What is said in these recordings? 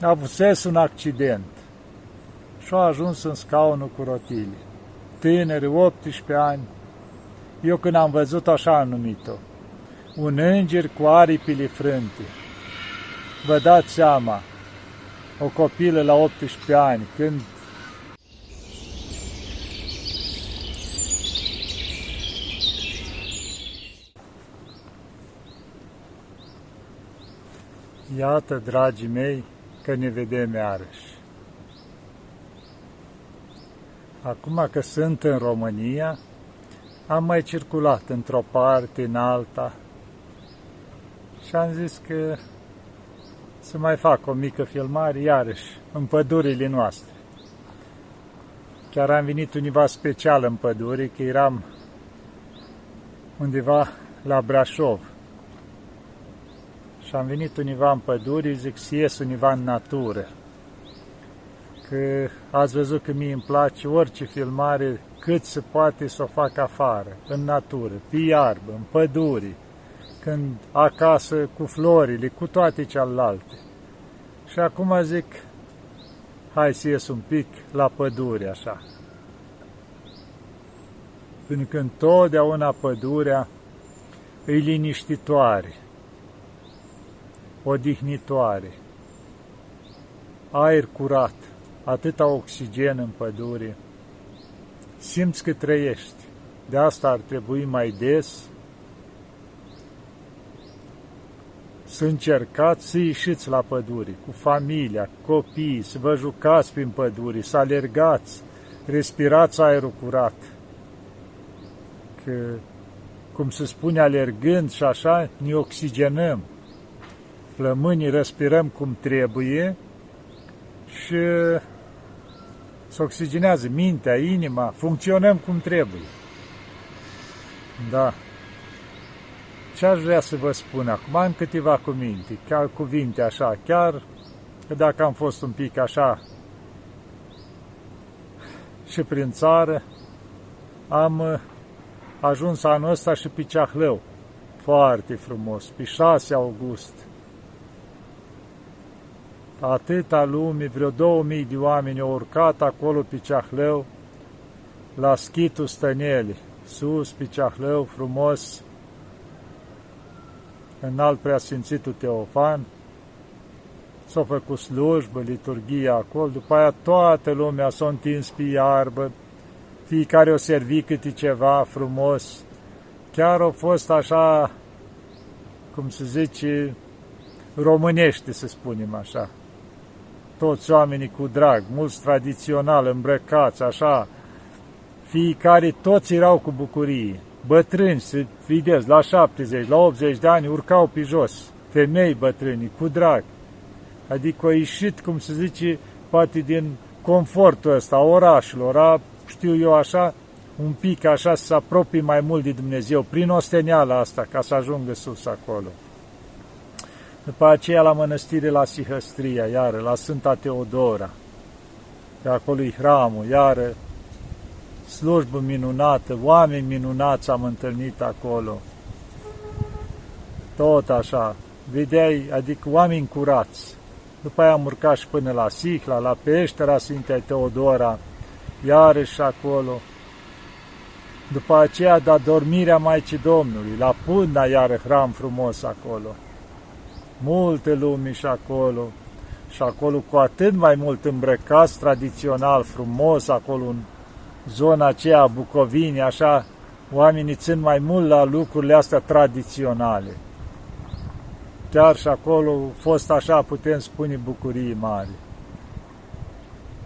a avut un accident și a ajuns în scaunul cu rotile. Tânăr, 18 ani, eu când am văzut așa am numit-o, un înger cu aripile frânte. Vă dați seama, o copilă la 18 ani, când Iată, dragii mei, că ne vedem iarăși. Acum că sunt în România, am mai circulat într-o parte, în alta, și am zis că să mai fac o mică filmare, iarăși, în pădurile noastre. Chiar am venit univa special în pădure, că eram undeva la Brașov. Și am venit univa în pădure, zic să ies univa în natură. Că ați văzut că mie îmi place orice filmare cât se poate să o fac afară, în natură, pe iarbă, în pădure, când acasă cu florile, cu toate celelalte. Și acum zic, hai să ies un pic la pădure, așa. Pentru că întotdeauna pădurea e liniștitoare, odihnitoare, aer curat, atâta oxigen în pădure, simți că trăiești. De asta ar trebui mai des să încercați să ieșiți la pădure cu familia, copiii, să vă jucați prin pădure, să alergați, respirați aerul curat. Că, cum se spune, alergând și așa, ne oxigenăm. Plămânii respirăm cum trebuie și se oxigenează mintea, inima, funcționăm cum trebuie. Da. Ce aș vrea să vă spun acum? Am câteva cuvinte, chiar cuvinte așa, chiar că dacă am fost un pic așa și prin țară, am uh, ajuns anul ăsta și pe Ceahlău. Foarte frumos, pe 6 august. Atâta lume, vreo 2000 de oameni au urcat acolo pe Ceahlău, la schitul Stăneli, sus pe Ceahlău, frumos, înalt preasfințitul Teofan, s-a făcut slujbă, liturgia acolo, după aia toată lumea s-a întins pe iarbă, fiecare o servi câte ceva frumos, chiar au fost așa, cum se zice, românește, să spunem așa. Toți oamenii cu drag, mulți tradițional îmbrăcați, așa, fiecare, toți erau cu bucurie bătrâni, să vedeți, la 70, la 80 de ani urcau pe jos, femei bătrâni, cu drag. Adică au ieșit, cum se zice, poate din confortul ăsta, orașelor, a, știu eu așa, un pic așa să se apropie mai mult de Dumnezeu, prin osteneala asta, ca să ajungă sus acolo. După aceea la mănăstire la Sihăstria, iară, la Sfânta Teodora, pe acolo e hramul, iară, slujbă minunată, oameni minunați am întâlnit acolo. Tot așa, vedeai, adică oameni curați. După aia am urcat și până la Sihla, la peștera Sfintei Teodora, iarăși acolo. După aceea, da dormirea Maicii Domnului, la Punda, iară hram frumos acolo. Multe lumi și acolo. Și acolo cu atât mai mult îmbrăcați tradițional, frumos, acolo un zona aceea a Bucovinii, așa, oamenii țin mai mult la lucrurile astea tradiționale. Chiar și acolo a fost așa, putem spune, bucurii mari.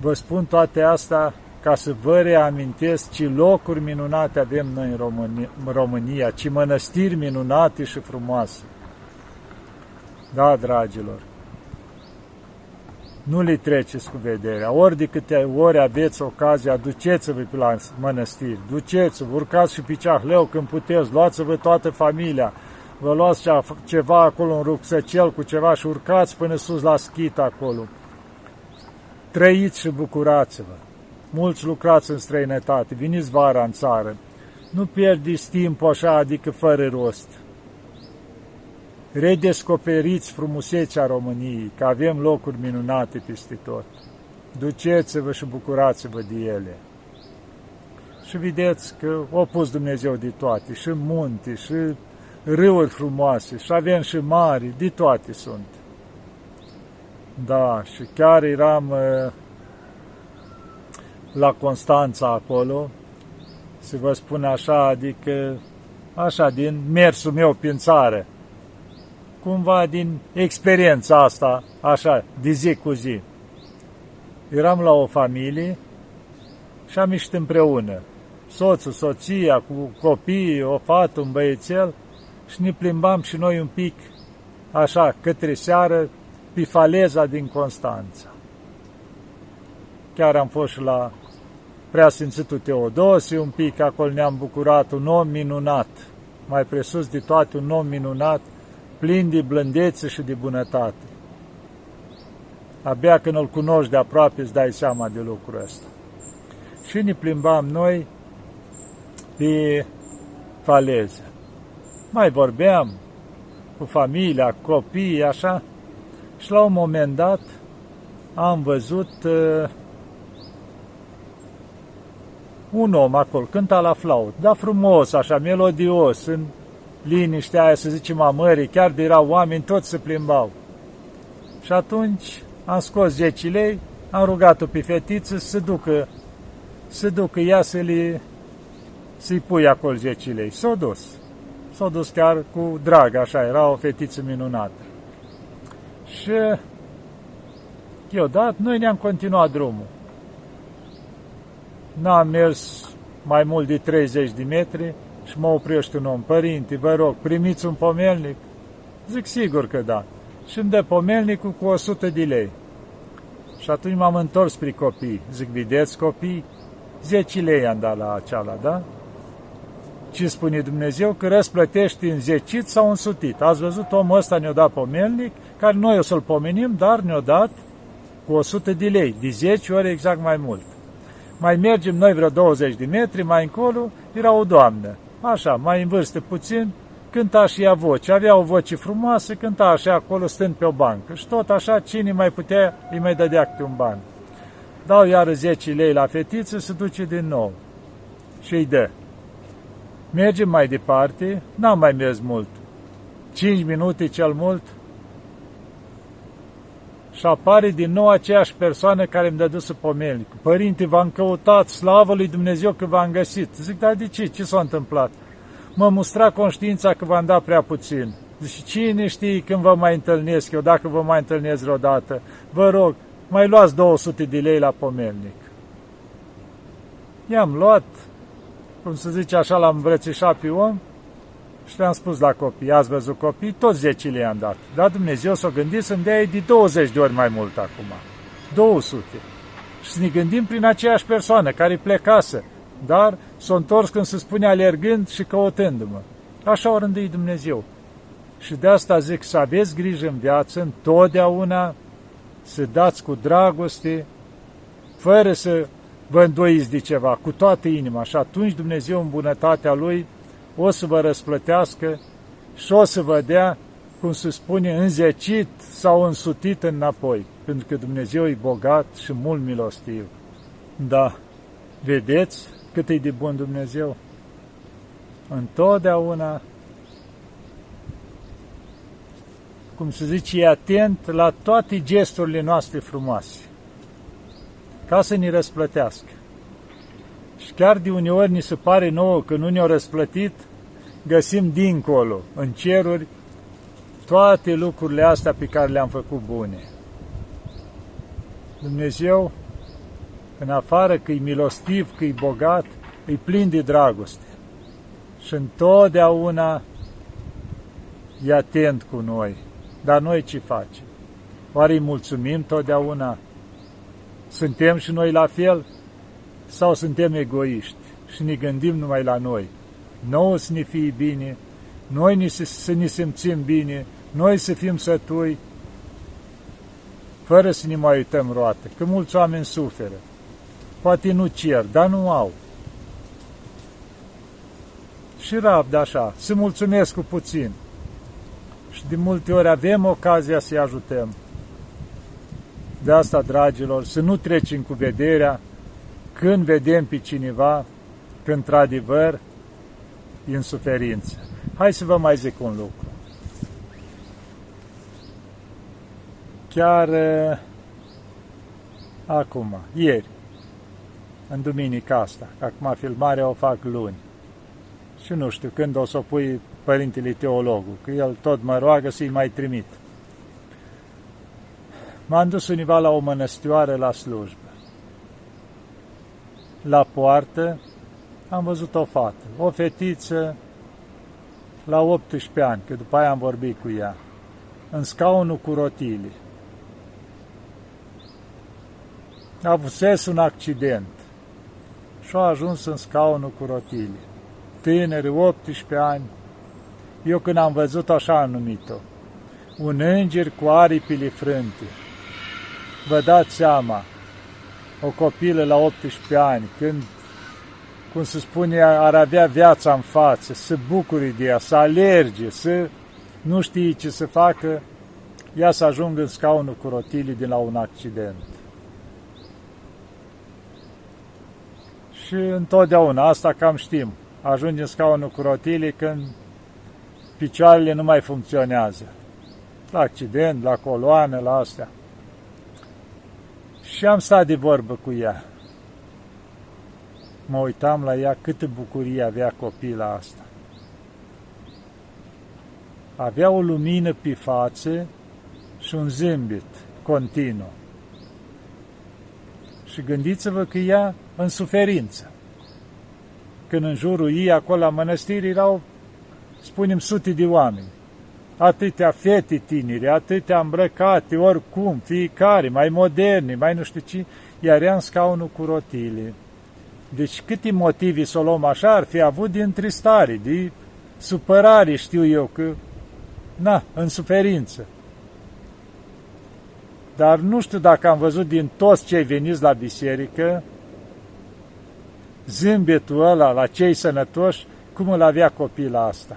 Vă spun toate astea ca să vă reamintesc ce locuri minunate avem noi în România, în România ce mănăstiri minunate și frumoase. Da, dragilor, nu le treceți cu vederea. Ori de câte ori aveți ocazia, duceți-vă pe la mănăstiri, duceți-vă, urcați și pe ceahleu când puteți, luați-vă toată familia, vă luați ceva acolo, un rucsăcel cu ceva și urcați până sus la schit acolo. Trăiți și bucurați-vă. Mulți lucrați în străinătate, veniți vara în țară. Nu pierdeți timp așa, adică fără rost. Redescoperiți frumusețea României, că avem locuri minunate peste tot. Duceți-vă și bucurați-vă de ele. Și vedeți că o pus Dumnezeu de toate, și munte, și râuri frumoase, și avem și mari, de toate sunt. Da, și chiar eram uh, la Constanța acolo, să vă spun așa, adică așa, din mersul meu prin țară, cumva din experiența asta, așa, de zi cu zi. Eram la o familie și am ieșit împreună. Soțul, soția, cu copiii, o fată, un băiețel și ne plimbam și noi un pic, așa, către seară, pe faleza din Constanța. Chiar am fost și la preasfințitul Teodosie, un pic acolo ne-am bucurat, un om minunat, mai presus de toate un om minunat, plin de blândețe și de bunătate. Abia când îl cunoști de aproape îți dai seama de lucrul ăsta. Și ne plimbam noi pe faleză. Mai vorbeam cu familia, copiii, așa, și la un moment dat am văzut uh, un om acolo, cânta la flaut, dar frumos, așa, melodios, în liniștea aia, să zicem, a mării, chiar de erau oameni, toți se plimbau. Și atunci am scos 10 lei, am rugat-o pe fetiță să ducă, să ducă ea să li, să-i pui acolo 10 lei. S-a dus. S-a dus chiar cu drag, așa, era o fetiță minunată. Și eu dat, noi ne-am continuat drumul. N-am mers mai mult de 30 de metri și mă oprește un om. Părinte, vă rog, primiți un pomelnic? Zic, sigur că da. Și îmi dă pomelnicul cu 100 de lei. Și atunci m-am întors spre copii. Zic, vedeți copii? 10 lei am dat la aceala, da? Ce spune Dumnezeu? Că răsplătești în zecit sau în sutit. Ați văzut, omul ăsta ne-a dat pomelnic, care noi o să-l pomenim, dar ne-a dat cu 100 de lei, de 10 ori exact mai mult. Mai mergem noi vreo 20 de metri, mai încolo era o doamnă, așa, mai în vârstă puțin, cânta și ea voce, avea o voce frumoasă, cânta așa acolo stând pe o bancă. Și tot așa cine mai putea îi mai dădea câte un ban. Dau iară 10 lei la fetiță, se duce din nou. Și îi dă. Mergem mai departe, n-am mai mers mult, 5 minute cel mult, și apare din nou aceeași persoană care îmi dăduse pomelnic. Părinte, v-am căutat, slavă lui Dumnezeu că v-am găsit. Zic, dar de ce? Ce s-a întâmplat? Mă mustra conștiința că v-am dat prea puțin. Zice, cine știe când vă mai întâlnesc eu, dacă vă mai întâlnesc vreodată? Vă rog, mai luați 200 de lei la pomelnic. I-am luat, cum se zice așa, l-am îmbrățișat pe om și le-am spus la copii, ați văzut copii, toți 10 le-am dat. Dar Dumnezeu s-a gândit să-mi dea de 20 de ori mai mult acum. 200. Și să ne gândim prin aceeași persoană care plecase, dar s-a întors când se spune alergând și căutându-mă. Așa o rândui Dumnezeu. Și de asta zic să aveți grijă în viață, întotdeauna să dați cu dragoste, fără să vă îndoiți de ceva, cu toată inima. Și atunci Dumnezeu în bunătatea Lui o să vă răsplătească și o să vă dea, cum se spune, înzecit sau însutit înapoi, pentru că Dumnezeu e bogat și mult milostiv. Da, vedeți cât e de bun Dumnezeu? Întotdeauna, cum se zice, e atent la toate gesturile noastre frumoase, ca să ne răsplătească. Și chiar de uneori ni se pare nouă că nu ne-au răsplătit, găsim dincolo, în ceruri, toate lucrurile astea pe care le-am făcut bune. Dumnezeu, în afară că e milostiv, că e bogat, e plin de dragoste. Și întotdeauna e atent cu noi. Dar noi ce facem? Oare îi mulțumim totdeauna? Suntem și noi la fel? Sau suntem egoiști și ne gândim numai la noi? Nouă să ne fie bine, noi să ne simțim bine, noi să fim sătui, fără să ne mai uităm roate, că mulți oameni suferă. Poate nu cer, dar nu au. Și rabd așa, să mulțumesc cu puțin. Și de multe ori avem ocazia să-i ajutăm. De asta, dragilor, să nu trecem cu vederea când vedem pe cineva că într-adevăr e în suferință. Hai să vă mai zic un lucru. Chiar uh, acum, ieri, în duminica asta, acum filmarea o fac luni. Și nu știu când o să o pui părintele teologul, că el tot mă roagă să-i mai trimit. M-am dus univa la o mănăstioară la slujbă. La poartă am văzut o fată, o fetiță la 18 ani, că după aia am vorbit cu ea, în scaunul cu rotile. A avut un accident și a ajuns în scaunul cu rotile. Tânăr, 18 ani, eu când am văzut așa am numit-o, un înger cu aripile frânte. Vă dați seama, o copilă la 18 ani, când, cum se spune, ar avea viața în față, să bucuri de ea, să alerge, să nu știe ce să facă, ea să ajungă în scaunul cu rotile din la un accident. Și întotdeauna, asta cam știm, ajunge în scaunul cu rotile când picioarele nu mai funcționează. La accident, la coloană, la astea. Și am stat de vorbă cu ea. Mă uitam la ea câtă bucurie avea copila asta. Avea o lumină pe față și un zâmbet continuu. Și gândiți-vă că ea în suferință. Când în jurul ei, acolo la mănăstiri, erau, spunem, sute de oameni. Atâtea fete tineri, atâtea îmbrăcate, oricum, fiecare, mai moderni, mai nu știu ce, iar ea în scaunul cu rotile. Deci câte motivi să o luăm așa ar fi avut din tristare, de supărare, știu eu, că, na, în suferință. Dar nu știu dacă am văzut din toți cei veniți la biserică, zâmbetul ăla la cei sănătoși, cum îl avea copila asta.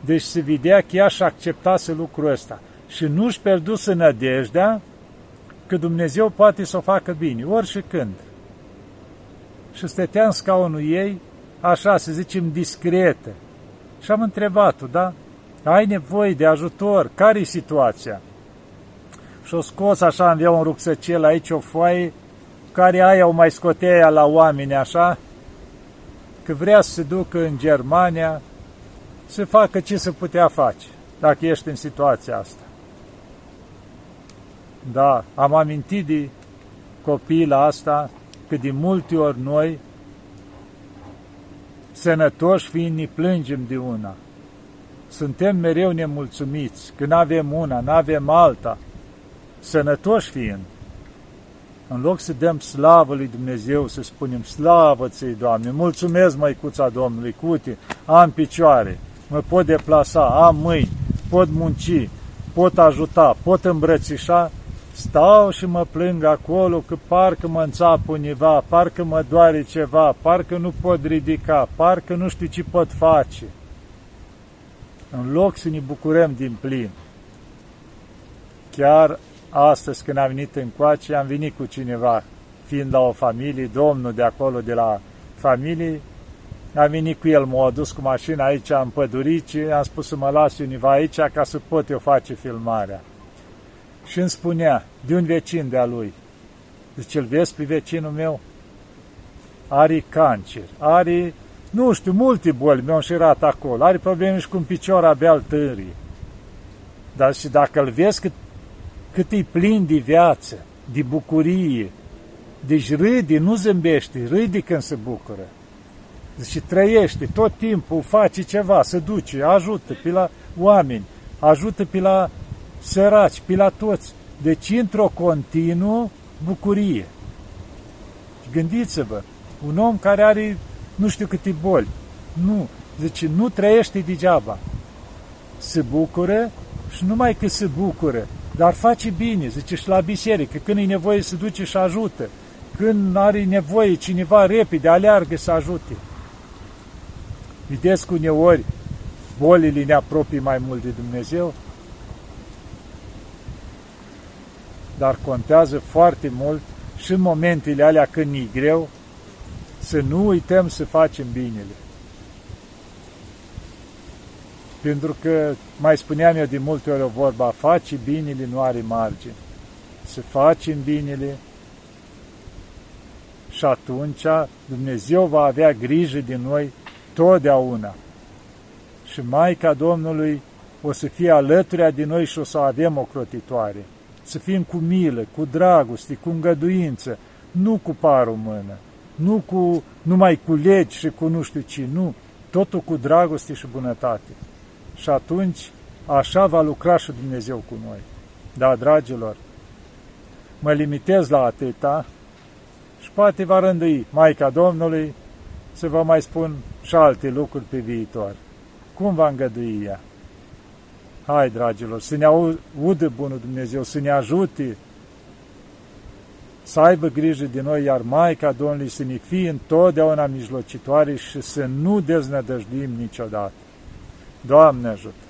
Deci se vedea că ea și acceptase lucrul ăsta și nu-și pierduse nădejdea că Dumnezeu poate să o facă bine, ori și când. Și stătea în scaunul ei, așa, să zicem, discretă. Și am întrebat-o, da? Ai nevoie de ajutor? Care e situația? Și o scos așa, avea un rucsăcel aici, o foaie, care aia o mai scotea la oameni așa, că vrea să se ducă în Germania să facă ce se putea face, dacă ești în situația asta. Da, am amintit de copila asta, că de multe ori noi, sănătoși fiind, ne plângem de una. Suntem mereu nemulțumiți, că nu avem una, nu avem alta, sănătoși fiind. În loc să dăm slavă lui Dumnezeu, să spunem slavă ți Doamne, mulțumesc măicuța Domnului, cute, am picioare, mă pot deplasa, am mâini, pot munci, pot ajuta, pot îmbrățișa, stau și mă plâng acolo că parcă mă înțapă univa, parcă mă doare ceva, parcă nu pot ridica, parcă nu știu ce pot face. În loc să ne bucurăm din plin. Chiar astăzi când am venit în coace, am venit cu cineva, fiind la o familie, domnul de acolo, de la familie, am venit cu el, m-a adus cu mașina aici în pădurici, am spus să mă las univa aici ca să pot eu face filmarea. Și îmi spunea, de un vecin de-a lui, zice, îl vezi pe vecinul meu? Are cancer, are, nu știu, multe boli mi-au înșirat acolo, are probleme și cu un picior abia al târii. Dar și dacă îl vezi cât cât e plin de viață, de bucurie. Deci râde, nu zâmbește, râde când se bucură. Deci trăiește tot timpul, face ceva, se duce, ajută pe la oameni, ajută pe la săraci, pe la toți. Deci într-o continuă bucurie. Gândiți-vă, un om care are nu știu câte boli, nu, deci nu trăiește degeaba. Se bucură și numai că se bucură, dar face bine, zice, și la biserică, când e nevoie să duce și ajută, când are nevoie cineva repede, aleargă să ajute. Vedeți cu uneori bolile ne apropii mai mult de Dumnezeu, dar contează foarte mult și în momentele alea când e greu, să nu uităm să facem binele. Pentru că, mai spuneam eu de multe ori o vorba, face binele nu are margine. Să facem binele și atunci Dumnezeu va avea grijă de noi totdeauna. Și Maica Domnului o să fie alături de noi și o să avem o crotitoare. Să fim cu milă, cu dragoste, cu îngăduință, nu cu parul mână, nu cu numai cu legi și cu nu știu ce, nu, totul cu dragoste și bunătate. Și atunci așa va lucra și Dumnezeu cu noi. Da, dragilor, mă limitez la atâta și poate va rândui Maica Domnului să vă mai spun și alte lucruri pe viitor. Cum va îngădui ea? Hai, dragilor, să ne audă Bunul Dumnezeu, să ne ajute să aibă grijă de noi, iar Maica Domnului să ne fie întotdeauna mijlocitoare și să nu deznădăjduim niciodată. Doamne ajută!